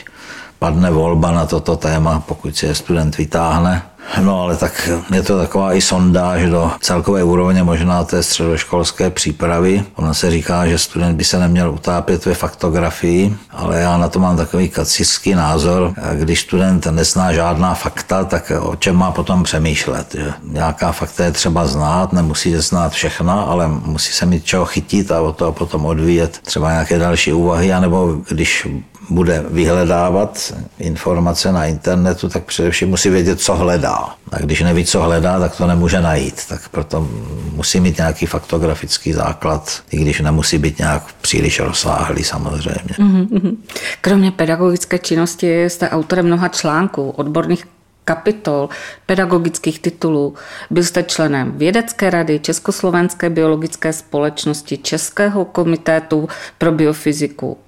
B: padne volba na toto téma, pokud si je student vytáhne, No ale tak je to taková i sondáž do celkové úrovně možná té středoškolské přípravy. Ona se říká, že student by se neměl utápět ve faktografii, ale já na to mám takový kacířský názor. Když student nezná žádná fakta, tak o čem má potom přemýšlet. Že nějaká fakta je třeba znát, nemusí je znát všechna, ale musí se mít čeho chytit a o to potom odvíjet třeba nějaké další úvahy, anebo když bude vyhledávat informace na internetu, tak především musí vědět, co hledá. A když neví, co hledá, tak to nemůže najít. Tak proto musí mít nějaký faktografický základ, i když nemusí být nějak příliš rozsáhlý samozřejmě. Mm-hmm.
A: Kromě pedagogické činnosti jste autorem mnoha článků, odborných kapitol, pedagogických titulů. Byl jste členem Vědecké rady Československé biologické společnosti Českého komitétu pro biofyziku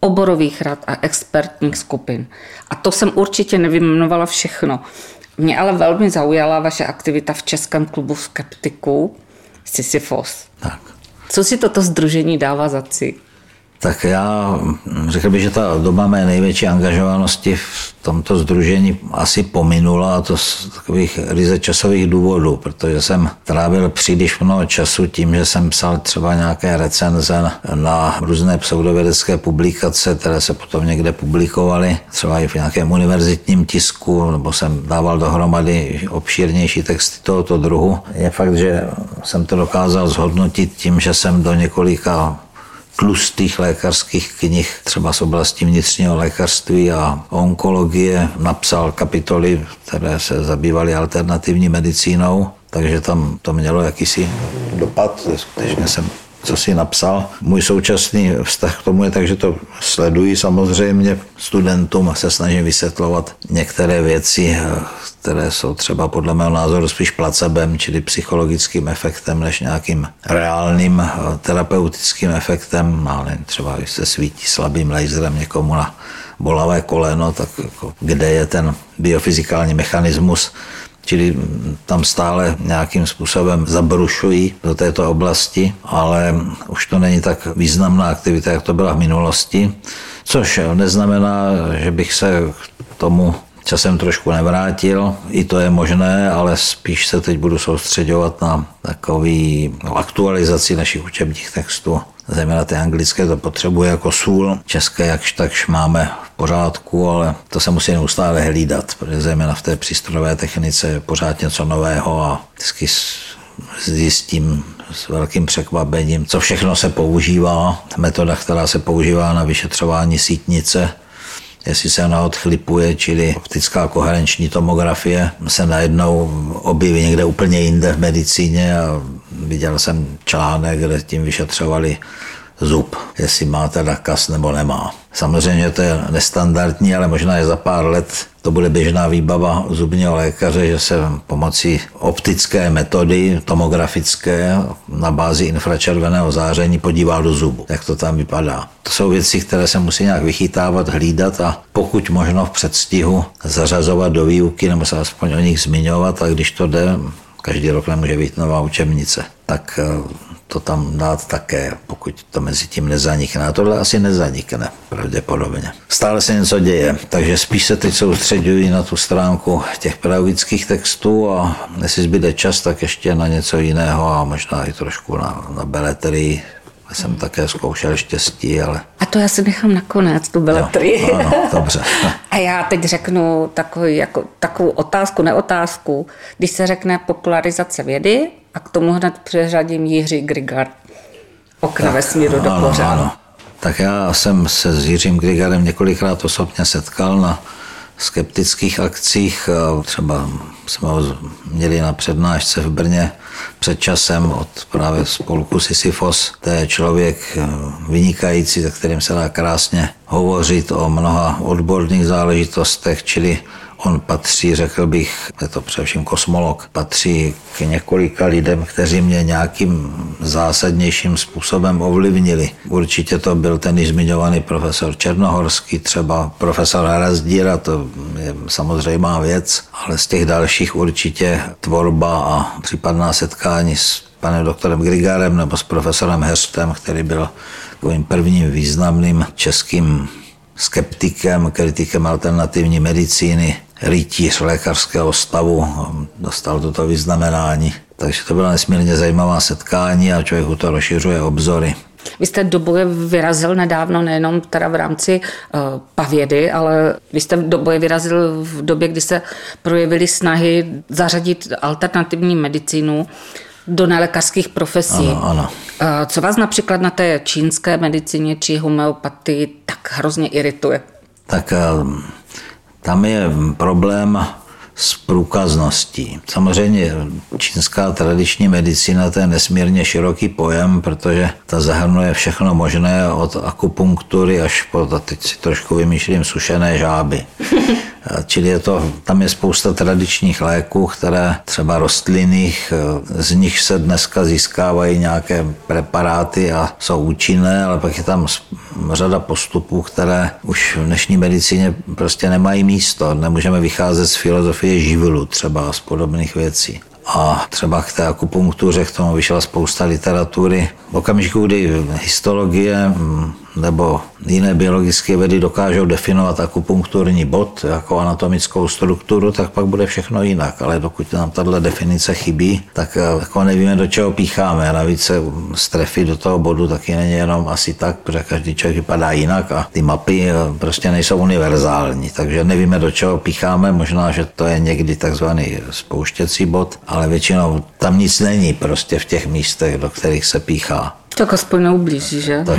A: oborových rad a expertních skupin. A to jsem určitě nevyjmenovala všechno. Mě ale velmi zaujala vaše aktivita v Českém klubu skeptiků Sisyfos.
B: Tak.
A: Co si toto združení dává za cíl?
B: Tak já řekl bych, že ta doba mé největší angažovanosti v tomto združení asi pominula a to z takových ryze časových důvodů, protože jsem trávil příliš mnoho času tím, že jsem psal třeba nějaké recenze na různé pseudovědecké publikace, které se potom někde publikovaly, třeba i v nějakém univerzitním tisku, nebo jsem dával dohromady obšírnější texty tohoto druhu. Je fakt, že jsem to dokázal zhodnotit tím, že jsem do několika tlustých lékařských knih, třeba z oblasti vnitřního lékařství a onkologie, napsal kapitoly, které se zabývaly alternativní medicínou, takže tam to mělo jakýsi dopad. Skutečně jsem co si napsal. Můj současný vztah k tomu je tak, že to sleduji samozřejmě studentům a se snažím vysvětlovat některé věci, které jsou třeba podle mého názoru spíš placebem, čili psychologickým efektem, než nějakým reálným terapeutickým efektem. No, ale třeba když se svítí slabým laserem někomu na bolavé koleno, tak jako, kde je ten biofyzikální mechanismus, čili tam stále nějakým způsobem zabrušují do této oblasti, ale už to není tak významná aktivita, jak to byla v minulosti, což neznamená, že bych se k tomu časem trošku nevrátil. I to je možné, ale spíš se teď budu soustředovat na takový no, aktualizaci našich učebních textů. Zejména ty anglické to potřebuje jako sůl, české jakž takž máme v pořádku, ale to se musí neustále hlídat, protože zejména v té přístrojové technice je pořád něco nového a vždycky zjistím s velkým překvapením, co všechno se používá. Metoda, která se používá na vyšetřování sítnice, jestli se ona odchlipuje, čili optická koherenční tomografie, se najednou objeví někde úplně jinde v medicíně a viděl jsem článek, kde tím vyšetřovali zub, jestli má teda kas nebo nemá. Samozřejmě to je nestandardní, ale možná je za pár let to bude běžná výbava zubního lékaře, že se pomocí optické metody, tomografické, na bázi infračerveného záření podívá do zubu, jak to tam vypadá. To jsou věci, které se musí nějak vychytávat, hlídat a pokud možno v předstihu zařazovat do výuky nebo se aspoň o nich zmiňovat a když to jde, každý rok nemůže být nová učebnice, tak eh, to tam dát také, pokud to mezi tím nezanikne. A tohle asi nezanikne, pravděpodobně. Stále se něco děje, takže spíš se teď soustředují na tu stránku těch pedagogických textů a jestli zbyde čas, tak ještě na něco jiného a možná i trošku na, na beletrii, jsem také zkoušel štěstí, ale...
A: A to já si nechám nakonec, tu beletrii.
B: Jo, ano, dobře.
A: A já teď řeknu takový, jako, takovou otázku, neotázku. Když se řekne popularizace vědy, a k tomu hned přeřadím Jiří Grigar. Okna tak, vesmíru do ano, ano.
B: Tak já jsem se s Jiřím Grigarem několikrát osobně setkal na skeptických akcích. Třeba jsme ho měli na přednášce v Brně před časem od právě spolku Sisyfos. To je člověk eh, vynikající, se kterým se dá krásně hovořit o mnoha odborných záležitostech, čili On patří, řekl bych, je to především kosmolog, patří k několika lidem, kteří mě nějakým zásadnějším způsobem ovlivnili. Určitě to byl ten již zmiňovaný profesor Černohorský, třeba profesor Harazdíra, to je samozřejmá věc, ale z těch dalších určitě tvorba a případná setkání s panem doktorem Grigarem nebo s profesorem Herstem, který byl takovým prvním významným českým skeptikem, kritikem alternativní medicíny, rytíř lékařského stavu, dostal toto vyznamenání. Takže to byla nesmírně zajímavá setkání a člověku to rozšiřuje obzory.
A: Vy jste do boje vyrazil nedávno nejenom teda v rámci uh, pavědy, ale vy jste do boje vyrazil v době, kdy se projevily snahy zařadit alternativní medicínu do nelékařských profesí.
B: Ano, ano.
A: Uh, co vás například na té čínské medicíně či homeopatii tak hrozně irituje?
B: Tak uh tam je problém s průkazností. Samozřejmě čínská tradiční medicína to je nesmírně široký pojem, protože ta zahrnuje všechno možné od akupunktury až po, teď si trošku vymýšlím, sušené žáby. Čili je to, tam je spousta tradičních léků, které třeba rostlinných, z nich se dneska získávají nějaké preparáty a jsou účinné, ale pak je tam řada postupů, které už v dnešní medicíně prostě nemají místo. Nemůžeme vycházet z filozofie živlu třeba z podobných věcí. A třeba k té akupunktuře k tomu vyšla spousta literatury. V okamžiku, kdy histologie mm, nebo jiné biologické vědy dokážou definovat akupunkturní bod jako anatomickou strukturu, tak pak bude všechno jinak. Ale dokud nám tahle definice chybí, tak eh, jako nevíme, do čeho pícháme. A navíc se strefy do toho bodu taky není jenom asi tak, protože každý člověk vypadá jinak a ty mapy eh, prostě nejsou univerzální. Takže nevíme, do čeho pícháme. Možná, že to je někdy takzvaný spouštěcí bod, ale většinou tam nic není prostě v těch místech, do kterých se píchá.
A: Tak aspoň neublíží, že?
B: Tak,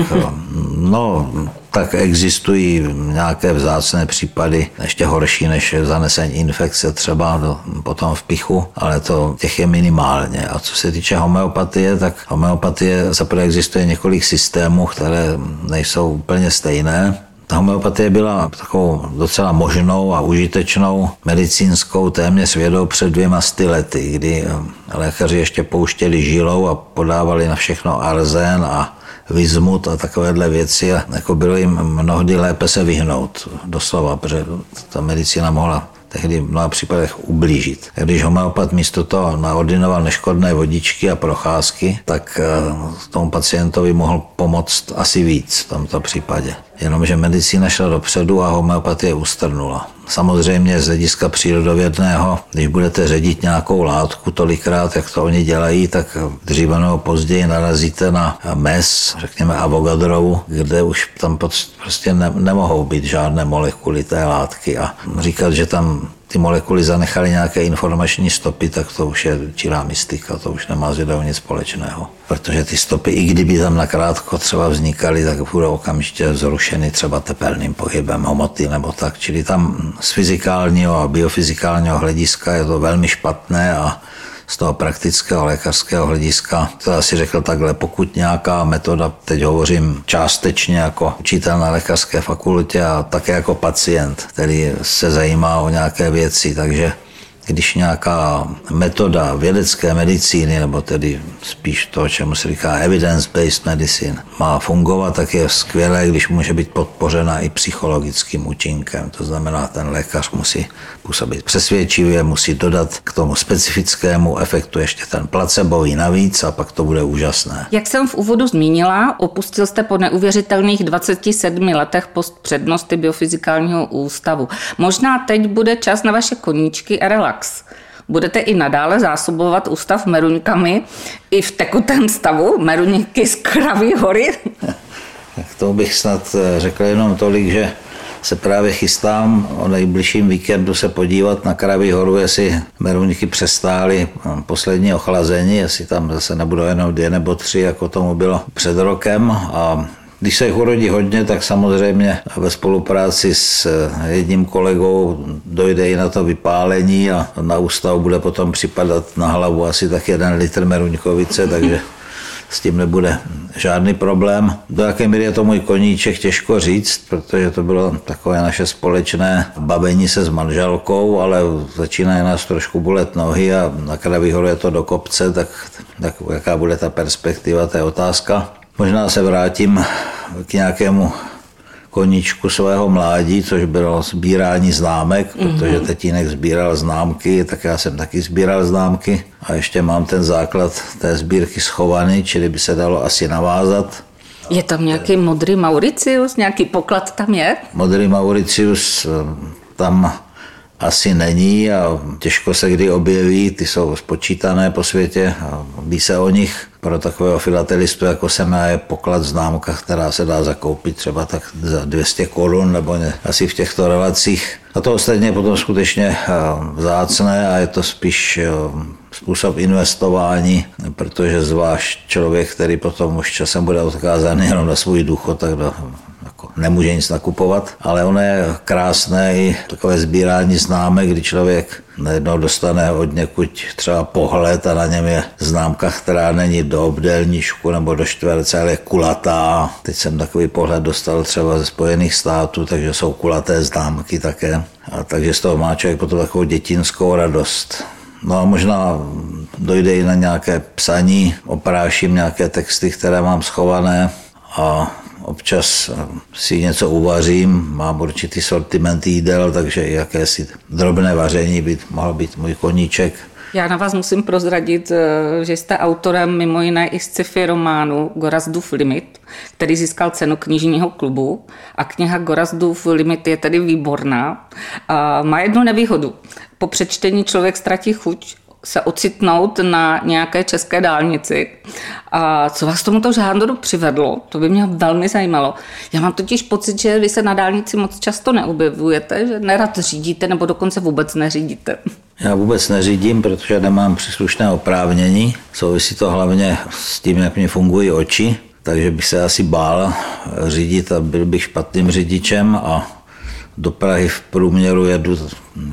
B: no, tak existují nějaké vzácné případy, ještě horší než zanesení infekce třeba do, potom v pichu, ale to těch je minimálně. A co se týče homeopatie, tak homeopatie zaprvé existuje několik systémů, které nejsou úplně stejné. Ta homeopatie byla takovou docela možnou a užitečnou medicínskou téměř vědou před dvěma sty lety, kdy eh, lékaři ještě pouštěli žilou a podávali na všechno arzén a vizmut a takovéhle věci a jako bylo jim mnohdy lépe se vyhnout doslova, protože ta medicína mohla tehdy v mnoha případech ublížit. Když homeopat místo toho naordinoval neškodné vodičky a procházky, tak eh, tomu pacientovi mohl pomoct asi víc v tomto případě. Jenomže medicína šla dopředu a homeopatie ustrnula. Samozřejmě z hlediska přírodovědného, když budete ředit nějakou látku tolikrát, jak to oni dělají, tak dříve nebo později narazíte na mes, řekněme avogadrovu, kde už tam prostě ne, nemohou být žádné molekuly té látky a říkat, že tam ty molekuly zanechaly nějaké informační stopy, tak to už je čirá mystika, to už nemá s nic společného. Protože ty stopy, i kdyby tam nakrátko třeba vznikaly, tak budou okamžitě zrušeny třeba tepelným pohybem hmoty nebo tak. Čili tam z fyzikálního a biofyzikálního hlediska je to velmi špatné a z toho praktického lékařského hlediska, to asi řekl takhle, pokud nějaká metoda, teď hovořím částečně jako učitel na lékařské fakultě a také jako pacient, který se zajímá o nějaké věci, takže když nějaká metoda vědecké medicíny, nebo tedy spíš to, čemu se říká evidence-based medicine, má fungovat, tak je skvělé, když může být podpořena i psychologickým účinkem. To znamená, ten lékař musí působit přesvědčivě, musí dodat k tomu specifickému efektu ještě ten placebový navíc a pak to bude úžasné.
A: Jak jsem v úvodu zmínila, opustil jste po neuvěřitelných 27 letech post přednosti biofyzikálního ústavu. Možná teď bude čas na vaše koníčky a relax. Budete i nadále zásobovat ústav meruňkami i v tekutém stavu, meruňky z Kraví hory?
B: Tak to bych snad eh, řekl jenom tolik, že se právě chystám o nejbližším víkendu se podívat na Kraví horu, jestli meruňky přestály poslední ochlazení, jestli tam zase nebudou jenom dvě nebo tři, jako tomu bylo před rokem. A když se jich urodí hodně, tak samozřejmě ve spolupráci s jedním kolegou dojde i na to vypálení a na ústav bude potom připadat na hlavu asi tak jeden litr meruňkovice, takže s tím nebude žádný problém. Do jaké míry je to můj koníček, těžko říct, protože to bylo takové naše společné bavení se s manželkou, ale začínají nás trošku bolet nohy a na Kraví je to do kopce, tak, tak jaká bude ta perspektiva, to je otázka. Možná se vrátím k nějakému koníčku svého mládí, což bylo sbírání známek, mm-hmm. protože tatínek sbíral známky, tak já jsem taky sbíral známky a ještě mám ten základ té sbírky schovaný, čili by se dalo asi navázat.
A: Je tam nějaký modrý Mauricius, nějaký poklad tam je?
B: Modrý Mauricius eh, tam asi není a těžko se kdy objeví, ty jsou spočítané po světě a ví se o nich. Pro takového filatelistu, jako jsem já, je poklad známka, která se dá zakoupit třeba tak za 200 korun nebo ne, asi v těchto relacích. A to ostatně je potom skutečně eh, vzácné a je to spíš eh, způsob investování, protože zvlášť člověk, který potom už časem bude odkázaný jenom na svůj důchod, tak do nemůže nic nakupovat, ale ono je krásné i takové sbírání známek, kdy člověk najednou dostane od někud třeba pohled a na něm je známka, která není do obdélníčku nebo do čtverce, ale je kulatá. Teď jsem takový pohled dostal třeba ze Spojených států, takže jsou kulaté známky také. A takže z toho má člověk potom takovou dětinskou radost. No a možná dojde i na nějaké psaní, opráším nějaké texty, které mám schované a občas si něco uvařím, mám určitý sortiment jídel, takže jakési drobné vaření by mohl být můj koníček.
A: Já na vás musím prozradit, eh, že jste autorem mimo jiné i sci-fi románu Gorazdův limit, který získal cenu knižního klubu a kniha Gorazdův limit je tedy výborná. A má jednu nevýhodu. Po přečtení člověk ztratí chuť se ocitnout na nějaké české dálnici. A co vás tomuto žánru přivedlo, to by mě velmi zajímalo. Já mám totiž pocit, že vy se na dálnici moc často neobjevujete, že nerad řídíte nebo dokonce vůbec neřídíte.
B: Já vůbec neřídím, protože nemám příslušné oprávnění. Souvisí to hlavně s tím, jak mě fungují oči, takže bych se asi bál řídit a byl bych špatným řidičem a do Prahy v průměru jedu,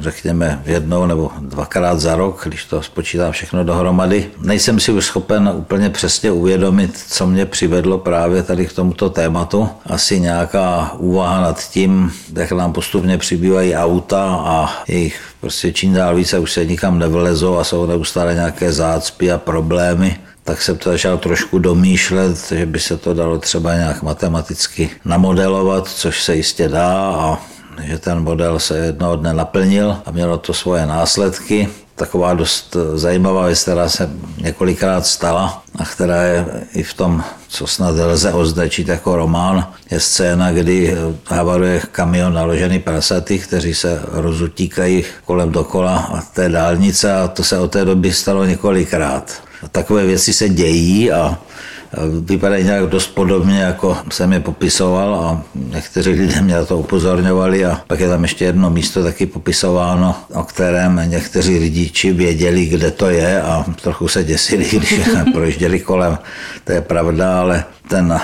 B: řekněme, jednou nebo dvakrát za rok, když to spočítám všechno dohromady. Nejsem si už schopen úplně přesně uvědomit, co mě přivedlo právě tady k tomuto tématu. Asi nějaká úvaha nad tím, jak nám postupně přibývají auta a jejich prostě čím dál více už se nikam nevlezou a jsou neustále nějaké zácpy a problémy tak jsem to začal trošku domýšlet, že by se to dalo třeba nějak matematicky namodelovat, což se jistě dá a že ten model se jednoho dne naplnil a mělo to svoje následky. Taková dost zajímavá věc, která se několikrát stala a která je i v tom, co snad lze označit jako román, je scéna, kdy havaruje kamion naložený prasaty, kteří se rozutíkají kolem dokola a té dálnice a to se od té doby stalo několikrát. Takové věci se dějí a vypadají nějak dost podobně, jako jsem je popisoval a někteří lidé mě na to upozorňovali a pak je tam ještě jedno místo taky popisováno, o kterém někteří řidiči věděli, kde to je a trochu se děsili, když projížděli kolem. To je pravda, ale ten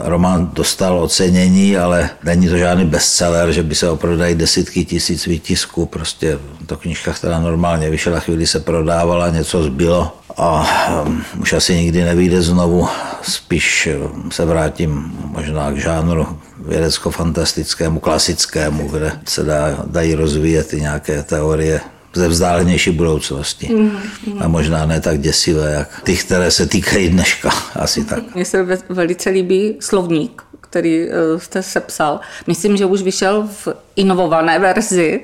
B: román dostal ocenění, ale není to žádný bestseller, že by se oprodají desítky tisíc výtisků. Prostě to knižka, která normálně vyšla, chvíli se prodávala, něco zbylo a um, už asi nikdy nevíde znovu. Spíš um, se vrátím možná k žánru vědecko-fantastickému, klasickému, kde se dá, dají rozvíjet i nějaké teorie ze vzdálenější budoucnosti. Mm, mm. A možná ne tak děsivé, jak ty, které se týkají dneška. Asi tak.
A: Mně se velice líbí slovník, který eh, jste sepsal. Myslím, že už vyšel v inovované verzi,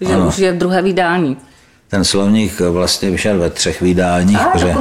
A: že ano. už je druhé vydání.
B: Ten slovník vlastně vyšel ve třech vydáních, a, protože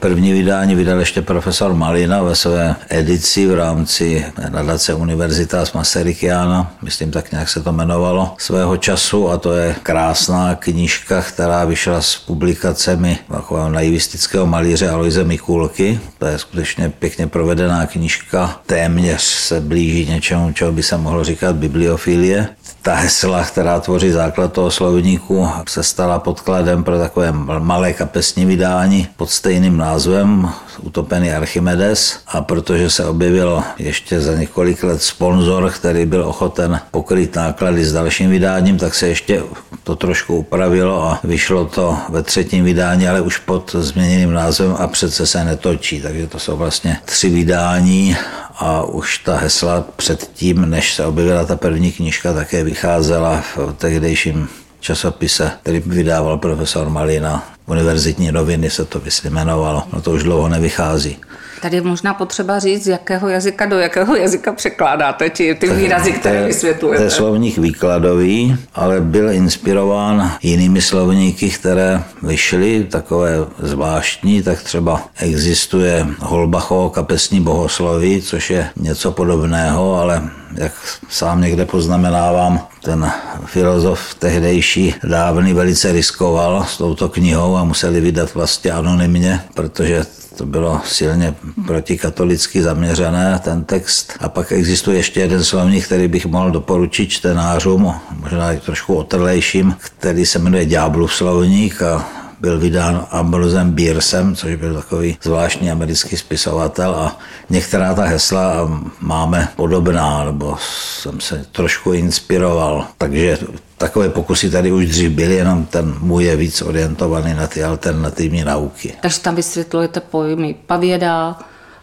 B: první vydání vydal ještě profesor Malina ve své edici v rámci nadace Univerzitas Masarykiana, myslím tak nějak se to jmenovalo, svého času a to je krásná knížka, která vyšla s publikacemi takového naivistického malíře Aloise Mikulky. To je skutečně pěkně provedená knížka, téměř se blíží něčemu, čeho by se mohlo říkat bibliofilie. Ta hesla, která tvoří základ toho slovníku, se stala podkladem pro takové malé kapesní vydání pod stejným názvem Utopený Archimedes a protože se objevil ještě za několik let sponzor, který byl ochoten pokryt náklady s dalším vydáním, tak se ještě to trošku upravilo a vyšlo to ve třetím vydání, ale už pod změněným názvem a přece se netočí. Takže to jsou vlastně tři vydání a už ta hesla předtím, než se objevila ta první knižka, také vycházela v tehdejším časopise, který vydával profesor Malina. Univerzitní noviny se to jmenovalo. No to už dlouho nevychází.
A: Tady je možná potřeba říct, z jakého jazyka do jakého jazyka překládáte, či ty výrazy, které vysvětlujete.
B: To je slovník výkladový, ale byl inspirován jinými slovníky, které vyšly, takové zvláštní, tak třeba existuje Holbachovo kapesní bohosloví, což je něco podobného, ale jak sám někde poznamenávám, ten filozof tehdejší dávný velice riskoval s touto knihou a museli vydat vlastně anonymně, protože to bylo silně protikatolicky zaměřené, ten text. A pak existuje ještě jeden slovník, který bych mohl doporučit čtenářům, možná i trošku otrlejším, který se jmenuje Ďáblův slovník a byl vydán Ambrosem Biersem, což byl takový zvláštní americký spisovatel a některá ta hesla máme podobná, nebo jsem se trošku inspiroval. Takže takové pokusy tady už dřív byly, jenom ten můj je víc orientovaný na ty alternativní nauky.
A: Takže tam vysvětlujete pojmy pavěda,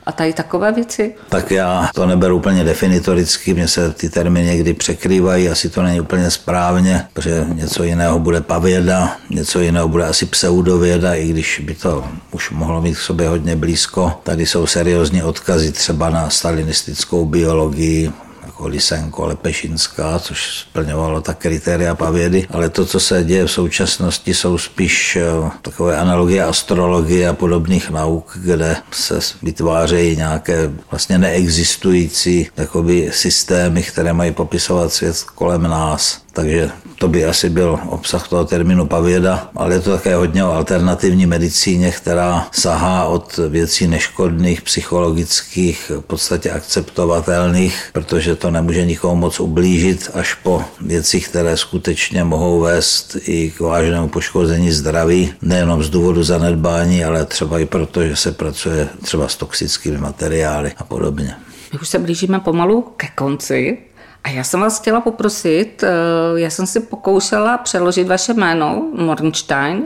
A: a tady takové věci?
B: Tak já to neberu úplně definitoricky, mně se ty termíny někdy překrývají, asi to není úplně správně, protože něco jiného bude pavěda, něco jiného bude asi pseudověda, i když by to už mohlo mít k sobě hodně blízko. Tady jsou seriózní odkazy třeba na stalinistickou biologii, jako Lisenko, Lepešínská, což splňovalo ta kritéria pavědy, ale to, co se děje v současnosti, jsou spíš eh, takové analogie astrologie a podobných nauk, kde se vytvářejí nějaké vlastně neexistující jakoby, systémy, které mají popisovat svět kolem nás. Takže to by asi byl obsah toho termínu pavěda, ale je to také hodně o alternativní medicíně, která sahá od věcí neškodných, psychologických, v podstatě akceptovatelných, protože to nemůže nikomu moc ublížit, až po věci, které skutečně mohou vést i k vážnému poškození zdraví, nejenom z důvodu zanedbání, ale třeba i proto, že se pracuje třeba s toxickými materiály a podobně.
A: My už se blížíme pomalu ke konci. A já jsem vás chtěla poprosit, eh, já jsem si pokoušela přeložit vaše jméno, Mornstein,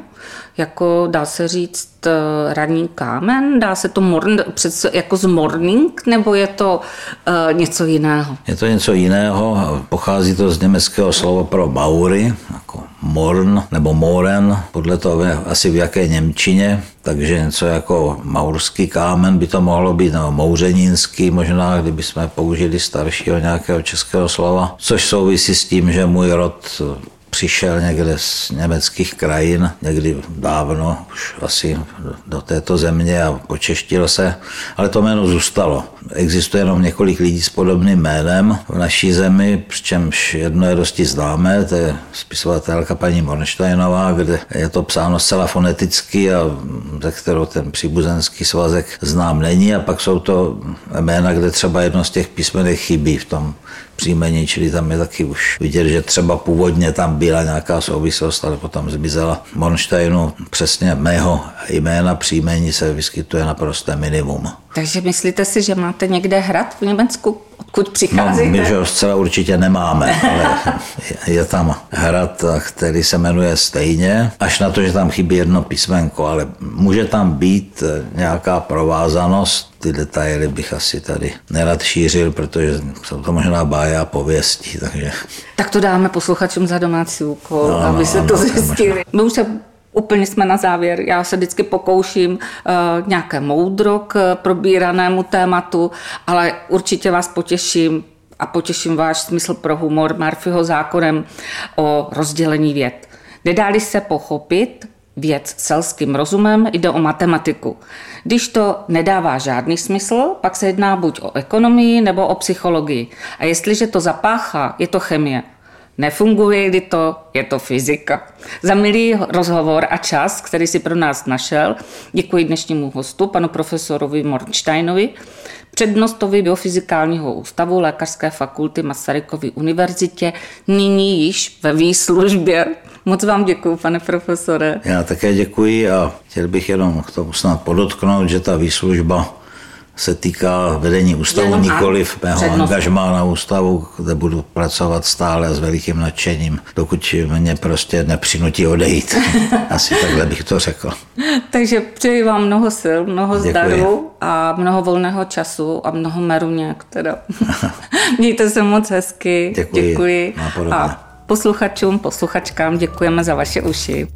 A: jako dá se říct eh, ranní kámen, dá se to morn, jako z morning, nebo je to uh, něco jiného?
B: Je to něco jiného, pochází to z německého slova pro baury, jako morn nebo moren, podle toho asi v jaké Němčině, takže něco jako maurský kámen by to mohlo být, nebo mouřenínský možná, kdyby jsme použili staršího nějakého českého slova, což souvisí s tím, že můj rod přišel někde z německých krajin, někdy dávno, už asi do této země a počeštil se, ale to jméno zůstalo. Existuje jenom několik lidí s podobným jménem v naší zemi, přičemž jedno je dosti známé, to je spisovatelka paní Mornsteinová, kde je to psáno zcela foneticky a ze kterou ten příbuzenský svazek znám není a pak jsou to jména, kde třeba jedno z těch písmenek chybí v tom příjmení, čili tam je taky už vidět, že třeba původně tam byla nějaká souvislost, ale potom zmizela. Monsteinu přesně mého jména příjmení se vyskytuje naprosté minimum.
A: Takže myslíte si, že máte někde hrad v Německu, odkud přicházíte?
B: No, my že ho zcela určitě nemáme, ale je tam hrad, který se jmenuje stejně, až na to, že tam chybí jedno písmenko, ale může tam být nějaká provázanost, ty detaily bych asi tady nerad šířil, protože jsou to možná báje a pověsti, takže...
A: Tak to dáme posluchačům za domácí úkol, no, aby no, se to zjistili. My už se Úplně jsme na závěr. Já se vždycky pokouším uh, nějaké moudro k probíranému tématu, ale určitě vás potěším a potěším váš smysl pro humor Murphyho zákonem o rozdělení věd. Nedáli se pochopit věc selským rozumem, jde o matematiku. Když to nedává žádný smysl, pak se jedná buď o ekonomii nebo o psychologii. A jestliže to zapáchá, je to chemie. Nefunguje-li to, je to fyzika. Za milý rozhovor a čas, který si pro nás našel, děkuji dnešnímu hostu, panu profesorovi Mornsteinovi, přednostovi biofyzikálního ústavu Lékařské fakulty Masarykovy univerzitě, nyní již ve výslužbě. Moc vám děkuji, pane profesore.
B: Já také děkuji a chtěl bych jenom k tomu snad podotknout, že ta výslužba se týká vedení ústavu, nikoli v mého angažmá na ústavu, kde budu pracovat stále s velikým nadšením, dokud mě prostě nepřinutí odejít. Asi takhle bych to řekl.
A: Takže přeji vám mnoho sil, mnoho Děkuji. zdaru a mnoho volného času a mnoho meruněk teda. Mějte se moc hezky.
B: Děkuji.
A: Děkuji. A posluchačům, posluchačkám děkujeme za vaše uši.